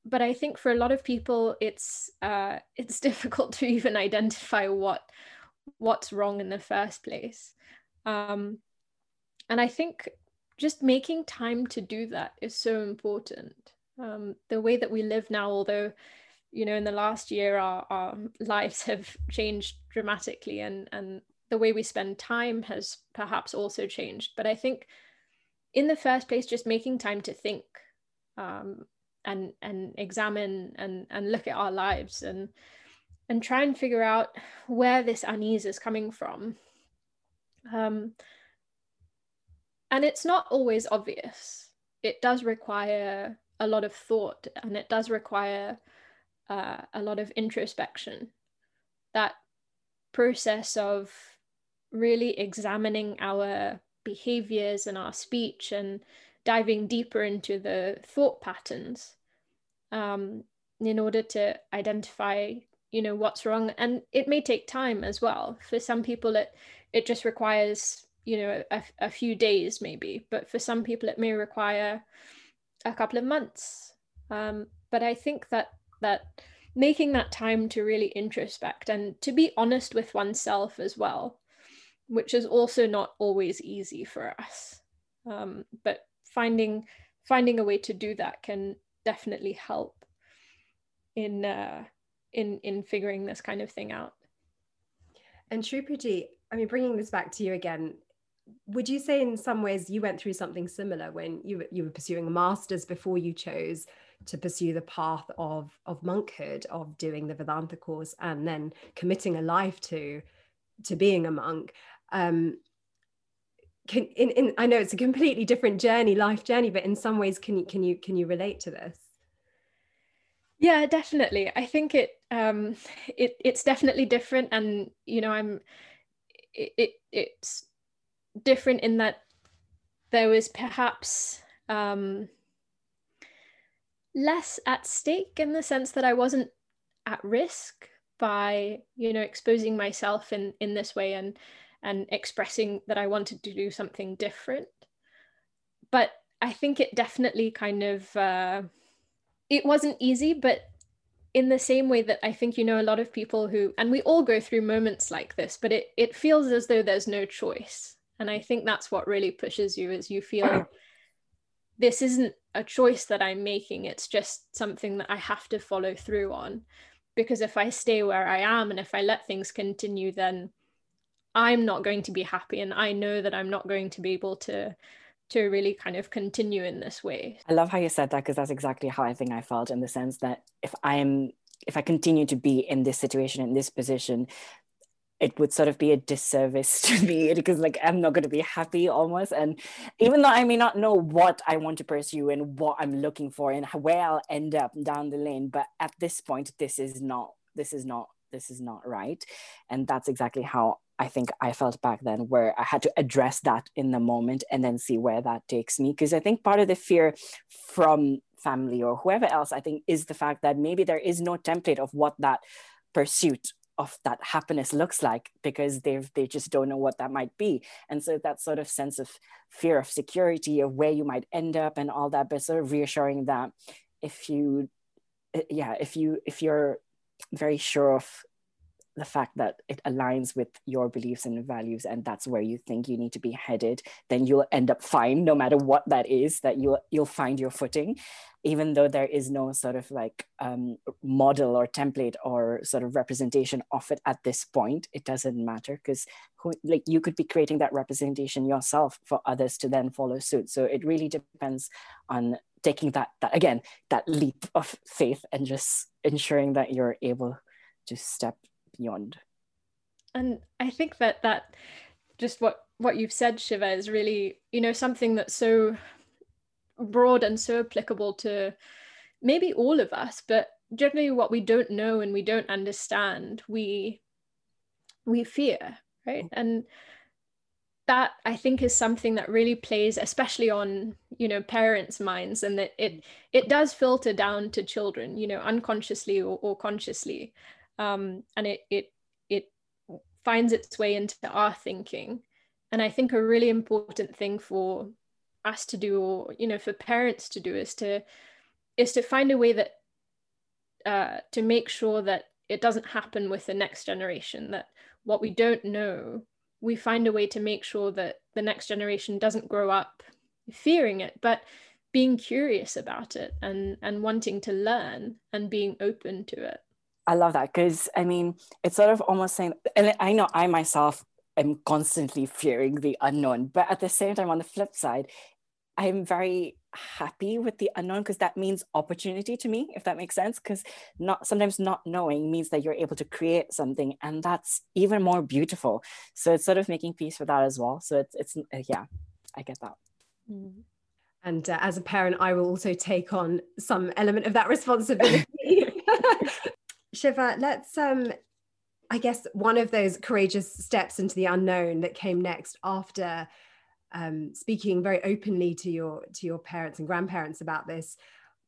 but i think for a lot of people it's uh, it's difficult to even identify what what's wrong in the first place. Um, and i think just making time to do that is so important. Um, the way that we live now, although, you know, in the last year, our, our lives have changed dramatically and, and the way we spend time has perhaps also changed. But I think in the first place, just making time to think um, and, and examine and, and look at our lives and, and try and figure out where this unease is coming from. Um, and it's not always obvious. It does require a lot of thought and it does require uh, a lot of introspection. That process of really examining our behaviors and our speech and diving deeper into the thought patterns um, in order to identify you know what's wrong and it may take time as well for some people it it just requires you know a, a few days maybe but for some people it may require a couple of months Um, but I think that that making that time to really introspect and to be honest with oneself as well, which is also not always easy for us. Um, but finding finding a way to do that can definitely help in uh, in in figuring this kind of thing out. And Sri Priyaji, I mean, bringing this back to you again, would you say in some ways you went through something similar when you you were pursuing a master's before you chose to pursue the path of of monkhood, of doing the Vedanta course, and then committing a life to to being a monk? Um, can in, in I know it's a completely different journey, life journey, but in some ways, can you can you can you relate to this? Yeah, definitely. I think it um it it's definitely different and you know I'm it, it it's different in that there was perhaps um less at stake in the sense that I wasn't at risk by you know exposing myself in in this way and and expressing that I wanted to do something different but I think it definitely kind of uh, it wasn't easy, but in the same way that I think you know a lot of people who and we all go through moments like this, but it it feels as though there's no choice. And I think that's what really pushes you is you feel mm. this isn't a choice that I'm making. It's just something that I have to follow through on. Because if I stay where I am and if I let things continue, then I'm not going to be happy. And I know that I'm not going to be able to to really kind of continue in this way. I love how you said that because that's exactly how I think I felt in the sense that if I am if I continue to be in this situation in this position it would sort of be a disservice to me because like I'm not going to be happy almost and even though I may not know what I want to pursue and what I'm looking for and where I'll end up down the lane but at this point this is not this is not this is not right and that's exactly how I think I felt back then, where I had to address that in the moment and then see where that takes me. Because I think part of the fear from family or whoever else, I think, is the fact that maybe there is no template of what that pursuit of that happiness looks like because they've they just don't know what that might be. And so that sort of sense of fear of security of where you might end up and all that but sort of reassuring that if you eh, yeah if you if you're very sure of the fact that it aligns with your beliefs and values and that's where you think you need to be headed then you'll end up fine no matter what that is that you'll you'll find your footing. Even though there is no sort of like um, model or template or sort of representation of it at this point it doesn't matter because like you could be creating that representation yourself for others to then follow suit. So it really depends on taking that, that again that leap of faith and just ensuring that you're able to step beyond. And i think that that just what what you've said shiva is really you know something that's so broad and so applicable to maybe all of us but generally what we don't know and we don't understand we we fear right? Mm. and that i think is something that really plays especially on you know parents minds and that it it does filter down to children you know unconsciously or, or consciously um, and it it it finds its way into our thinking. And I think a really important thing for us to do, or you know, for parents to do, is to is to find a way that uh, to make sure that it doesn't happen with the next generation. That what we don't know, we find a way to make sure that the next generation doesn't grow up fearing it, but being curious about it and and wanting to learn and being open to it. I love that because I mean, it's sort of almost saying, and I know I myself am constantly fearing the unknown, but at the same time, on the flip side, I'm very happy with the unknown because that means opportunity to me, if that makes sense. Because not sometimes not knowing means that you're able to create something, and that's even more beautiful. So it's sort of making peace with that as well. So it's it's uh, yeah, I get that. Mm. And uh, as a parent, I will also take on some element of that responsibility. Shiva, let's um I guess one of those courageous steps into the unknown that came next after um, speaking very openly to your to your parents and grandparents about this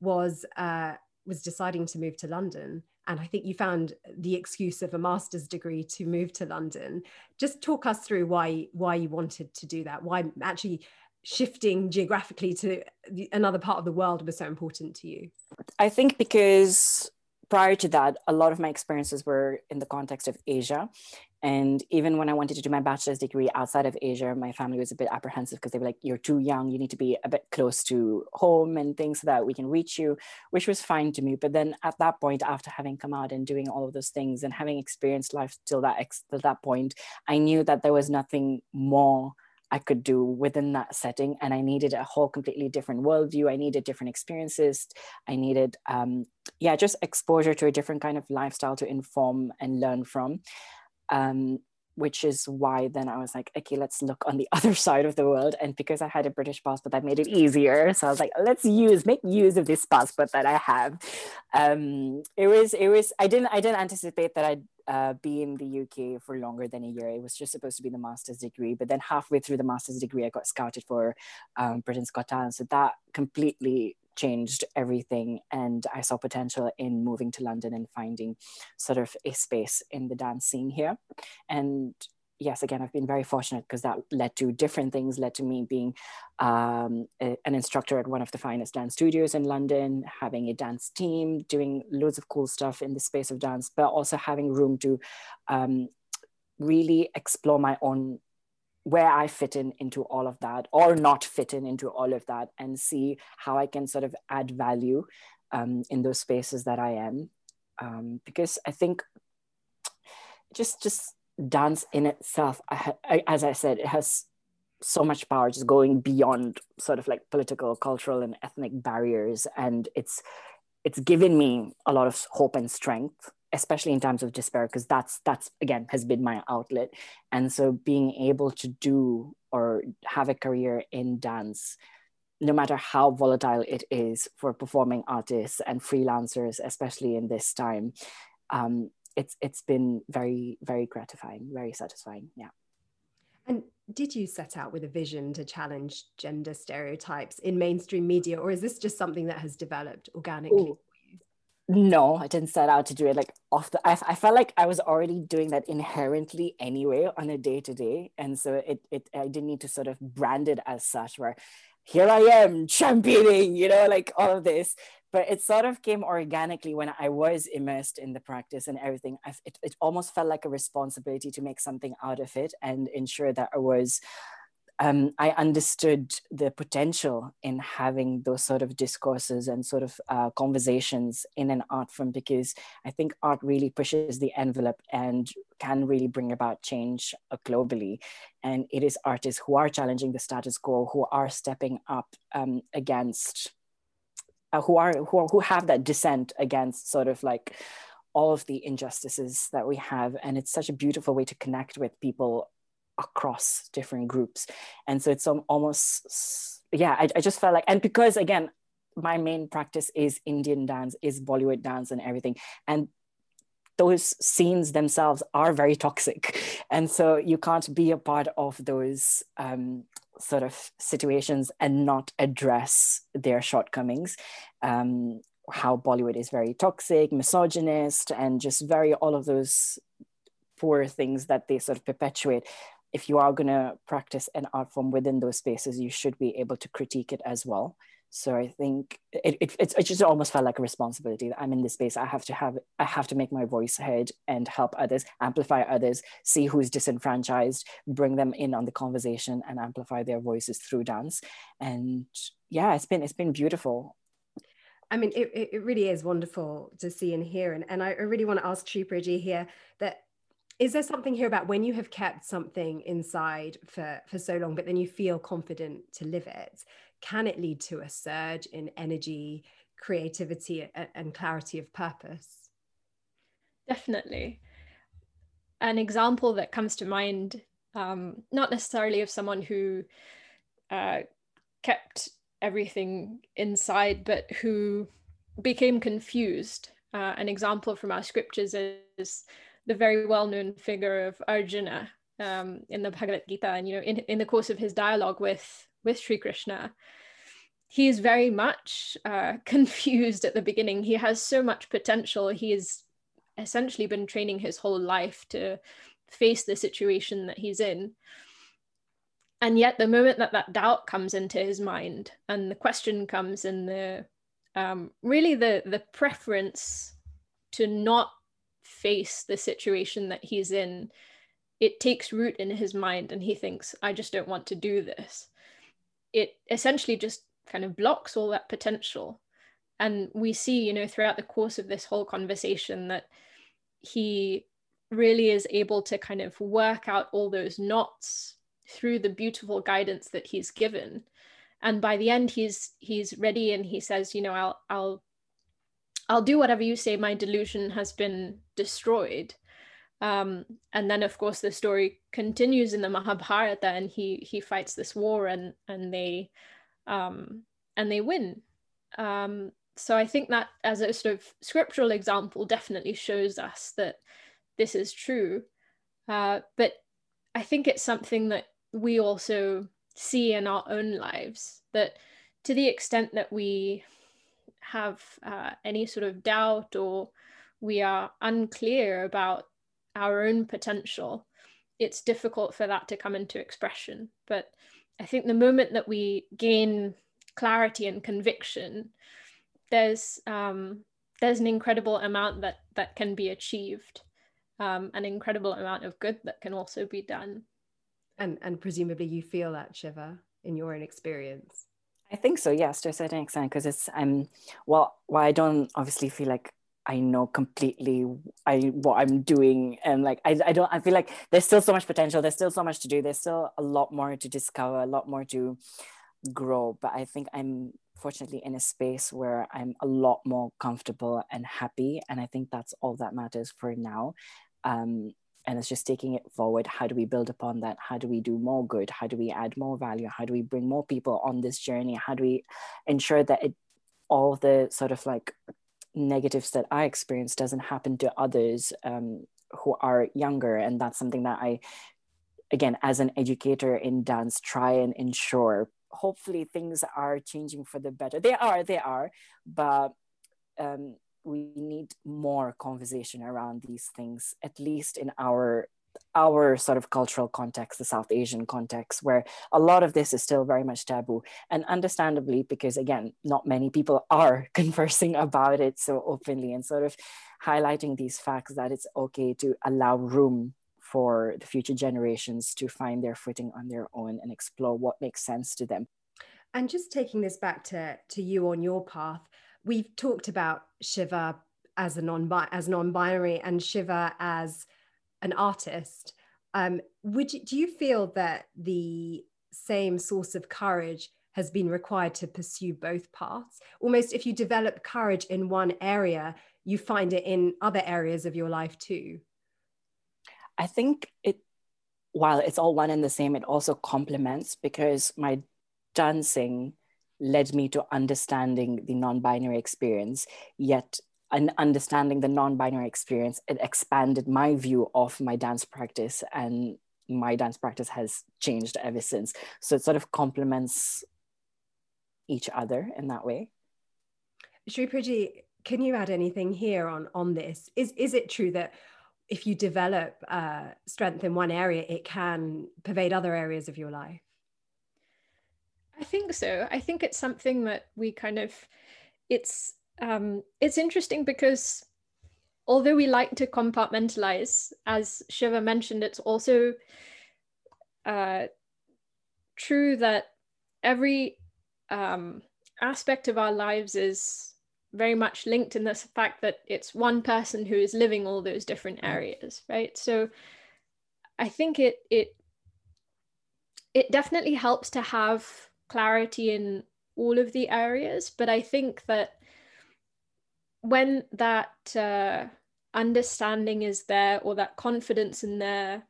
was uh, was deciding to move to London. And I think you found the excuse of a master's degree to move to London. Just talk us through why why you wanted to do that. Why actually shifting geographically to another part of the world was so important to you? I think because prior to that, a lot of my experiences were in the context of Asia. And even when I wanted to do my bachelor's degree outside of Asia, my family was a bit apprehensive because they were like, you're too young, you need to be a bit close to home and things so that we can reach you, which was fine to me. But then at that point, after having come out and doing all of those things and having experienced life till that, ex- till that point, I knew that there was nothing more I could do within that setting. And I needed a whole completely different worldview. I needed different experiences. I needed, um, yeah, just exposure to a different kind of lifestyle to inform and learn from. Um, which is why then I was like, okay, let's look on the other side of the world. And because I had a British passport, that made it easier. So I was like, let's use, make use of this passport that I have. Um, it was, it was, I didn't, I didn't anticipate that I'd uh, be in the UK for longer than a year. It was just supposed to be the master's degree, but then halfway through the master's degree, I got scouted for um, Britain's Got Talent. So that completely changed everything. And I saw potential in moving to London and finding sort of a space in the dance scene here. And yes, again, I've been very fortunate because that led to different things, led to me being um, a, an instructor at one of the finest dance studios in London, having a dance team, doing loads of cool stuff in the space of dance, but also having room to um, really explore my own where I fit in into all of that or not fit in into all of that and see how I can sort of add value um, in those spaces that I am. Um, because I think just just dance in itself, as I said, it has so much power just going beyond sort of like political, cultural, and ethnic barriers. And it's it's given me a lot of hope and strength, especially in times of despair, because that's that's again has been my outlet. And so being able to do or have a career in dance no matter how volatile it is for performing artists and freelancers, especially in this time, um, it's it's been very very gratifying very satisfying yeah and did you set out with a vision to challenge gender stereotypes in mainstream media or is this just something that has developed organically Ooh. No, I didn't set out to do it like off the. I, I felt like I was already doing that inherently anyway on a day to day, and so it it I didn't need to sort of brand it as such. Where here I am championing, you know, like all of this. But it sort of came organically when I was immersed in the practice and everything. I, it, it almost felt like a responsibility to make something out of it and ensure that I was um, I understood the potential in having those sort of discourses and sort of uh, conversations in an art form because I think art really pushes the envelope and can really bring about change uh, globally. And it is artists who are challenging the status quo, who are stepping up um, against, uh, who are who, are, who have that dissent against sort of like all of the injustices that we have. And it's such a beautiful way to connect with people across different groups. And so it's almost yeah I, I just felt like and because again my main practice is indian dance is bollywood dance and everything. And those scenes themselves are very toxic. And so you can't be a part of those um, sort of situations and not address their shortcomings um, how bollywood is very toxic misogynist and just very all of those poor things that they sort of perpetuate if you are going to practice an art form within those spaces, you should be able to critique it as well. So I think it, it, it, just almost felt like a responsibility. That i'm in this space. I have to have I have to make my voice heard and help others, amplify others, see who's disenfranchised, bring them in on the conversation, and amplify their voices through dance. And yeah, it's been it's been beautiful. I mean, it, it really is wonderful to see and hear. And, and I really want to ask Shri here that is there something here about when you have kept something inside for for so long but then you feel confident to live it can it lead to a surge in energy creativity and clarity of purpose? Definitely. An example that comes to mind um, not necessarily of someone who uh, kept everything inside but who became confused. Uh, an example from our scriptures is the very well-known figure of Arjuna um, in the Bhagavad Gita, and you know, in, in the course of his dialogue with with Sri Krishna, he is very much uh, confused at the beginning. He has so much potential. He has essentially been training his whole life to face the situation that he's in. and yet the moment that that doubt comes into his mind and the question comes in the um, really the the preference to not face the situation that he's in it takes root in his mind and he thinks i just don't want to do this it essentially just kind of blocks all that potential. And we see you know throughout the course of this whole conversation that he really is able to kind of work out all those knots through the beautiful guidance that he's given. And by the end he's he's ready and he says you know i'll i'll i'll do whatever you say my delusion has been destroyed um, and then of course the story continues in the mahabharata and he he fights this war and and they um, and they win. Um, so i think that as a sort of scriptural example definitely shows us that this is true. Uh, but i think it's something that we also see in our own lives that to the extent that we have uh, any sort of doubt or we are unclear about our own potential it's difficult for that to come into expression. But i think the moment that we gain clarity and conviction there's um, there's an incredible amount that that can be achieved um, an incredible amount of good that can also be done. And and presumably you feel that shiva in your own experience. I think so yes to a certain extent because it's i'm well while i don't obviously feel like I know completely I what I'm doing and like I, I don't I feel like there's still so much potential there's still so much to do there's still a lot more to discover a lot more to grow but I think I'm fortunately in a space where I'm a lot more comfortable and happy and I think that's all that matters for now. Um, and it's just taking it forward. How do we build upon that? How do we do more good? How do we add more value? How do we bring more people on this journey? How do we ensure that it all the sort of like negatives that i experience doesn't happen to others um, who are younger. And that's something that i again as an educator in dance try and ensure. Hopefully things are changing for the better. They are they are. But um, we need more conversation around these things at least in our our sort of cultural context the south asian context where a lot of this is still very much taboo. And understandably because again not many people are conversing about it so openly and sort of highlighting these facts that it's okay to allow room for the future generations to find their footing on their own and explore what makes sense to them. And just taking this back to to you on your path we've talked about Shiva as a non as non-binary and Shiva as an artist. Um, would you, do you feel that the same source of courage has been required to pursue both paths? Almost, if you develop courage in one area, you find it in other areas of your life too. I think it, while it's all one and the same, it also complements because my dancing led me to understanding the non-binary experience yet and understanding the non-binary experience it expanded my view of my dance practice and my dance practice has changed ever since. So it sort of complements each other in that way. Sri Priyaji, can you add anything here on on this? Is is it true that if you develop uh, strength in one area it can pervade other areas of your life? I think so. I think it's something that we kind of it's um it's interesting because although we like to compartmentalize, as Shiva mentioned, it's also uh, true that every um, aspect of our lives is very much linked in this fact that it's one person who is living all those different areas, right? So I think it it it definitely helps to have clarity in all of the areas, but I think that when that uh, understanding is there or that confidence in there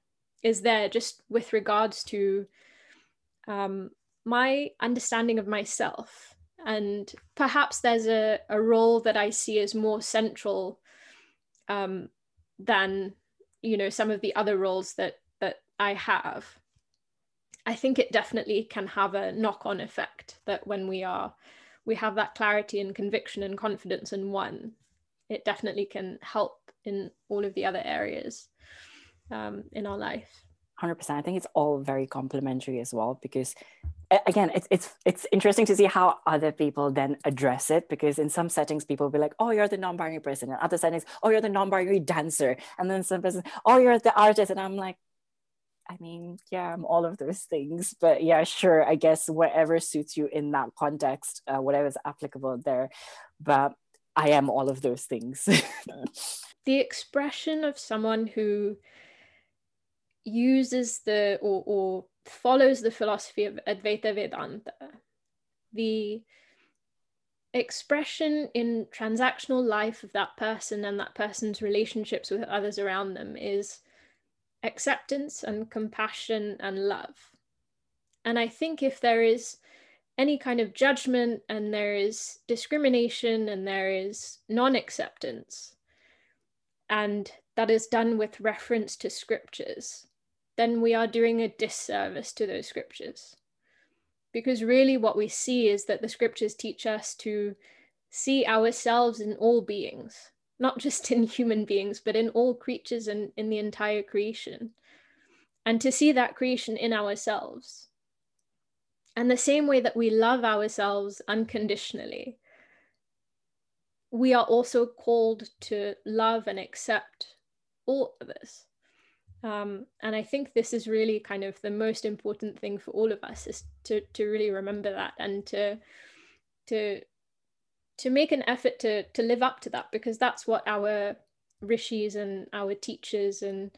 is there just with regards to um, my understanding of myself. And perhaps there's a, a role that i see as more central um, than you know some of the other roles that that i have. I think it definitely can have a knock-on effect that when we are we have that clarity and conviction and confidence in one, it definitely can help in all of the other areas um, in our life. 100% i think it's all very complementary as well because again it's it's it's interesting to see how other people then address it because in some settings people will be like oh you're the non-binary person. In other settings oh you're the non-binary dancer. And then some person oh you're the artist. And i'm like i mean yeah i'm all of those things but yeah sure i guess whatever suits you in that context uh, whatever is applicable there but i am all of those things. The expression of someone who uses the or, or follows the philosophy of Advaita Vedanta, the expression in transactional life of that person and that person's relationships with others around them is acceptance and compassion and love. And I think if there is any kind of judgment and there is discrimination and there is non acceptance, and that is done with reference to scriptures, then we are doing a disservice to those scriptures. Because really, what we see is that the scriptures teach us to see ourselves in all beings, not just in human beings, but in all creatures and in the entire creation, and to see that creation in ourselves. And the same way that we love ourselves unconditionally, we are also called to love and accept all of us. Um, and I think this is really kind of the most important thing for all of us is to to really remember that and to to to make an effort to to live up to that because that's what our rishis and our teachers and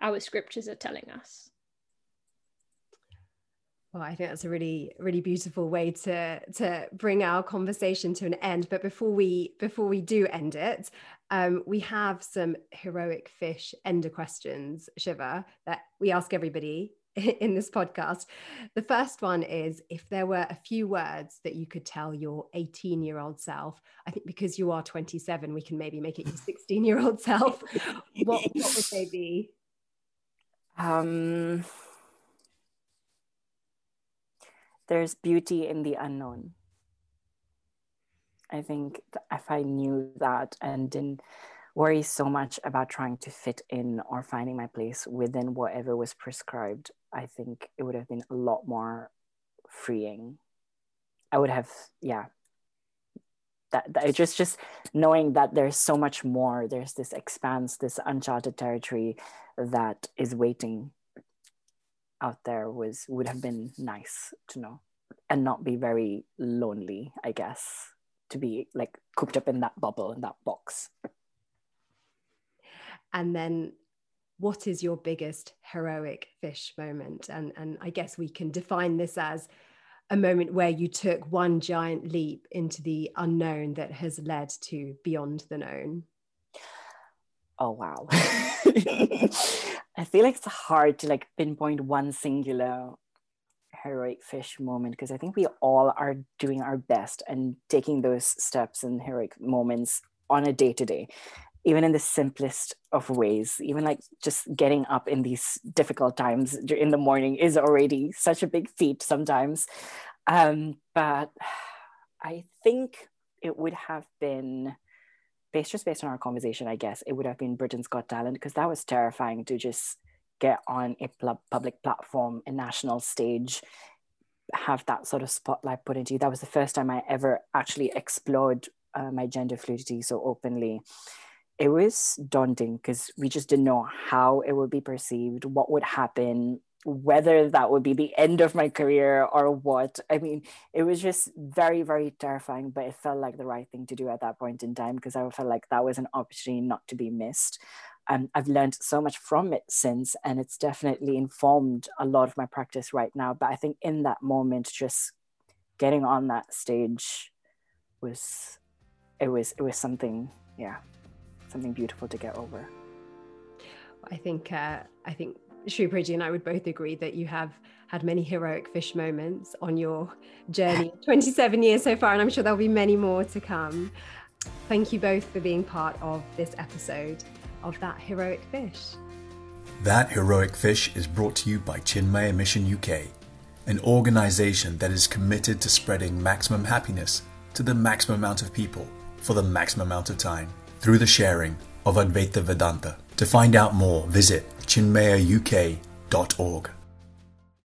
our scriptures are telling us. Well, I think that's a really, really beautiful way to to bring our conversation to an end. But before we before we do end it, um, we have some heroic fish ender questions, Shiva, that we ask everybody in this podcast. The first one is if there were a few words that you could tell your 18 year old self, I think because you are 27, we can maybe make it your 16 year old self. what, what would they be? Um, there's beauty in the unknown. I think if I knew that and didn't worry so much about trying to fit in or finding my place within whatever was prescribed, I think it would have been a lot more freeing. I would have, yeah. That, that just just knowing that there's so much more there's this expanse this uncharted territory that is waiting out there was would have been nice to know and not be very lonely i guess to be like cooped up in that bubble in that box and then what is your biggest heroic fish moment? And and i guess we can define this as a moment where you took one giant leap into the unknown that has led to beyond the known. Oh wow. I feel like it's hard to like pinpoint one singular heroic fish moment because i think we all are doing our best and taking those steps and heroic moments on a day to day even in the simplest of ways even like just getting up in these difficult times in the morning is already such a big feat sometimes um, but i think it would have been based just based on our conversation, I guess it would have been Britain's Got Talent because that was terrifying to just get on a pl- public platform, a national stage, have that sort of spotlight put into you. That was the first time I ever actually explored uh, my gender fluidity so openly. It was daunting because we just didn't know how it would be perceived, what would happen, whether that would be the end of my career or what. I mean, it was just very, very terrifying, but it felt like the right thing to do at that point in time because I felt like that was an opportunity not to be missed. Um, I've learned so much from it since, and it's definitely informed a lot of my practice right now. But I think in that moment, just getting on that stage was, it was, it was something, yeah, something beautiful to get over. I think, uh, I think Sri Priyaji and I would both agree that you have had many heroic fish moments on your journey, 27 years so far, and I'm sure there'll be many more to come. Thank you both for being part of this episode of That Heroic Fish. That Heroic Fish is brought to you by Chinmaya Mission UK, an organization that is committed to spreading maximum happiness to the maximum amount of people for the maximum amount of time through the sharing of Advaita Vedanta. To find out more, visit chinmayauk.org.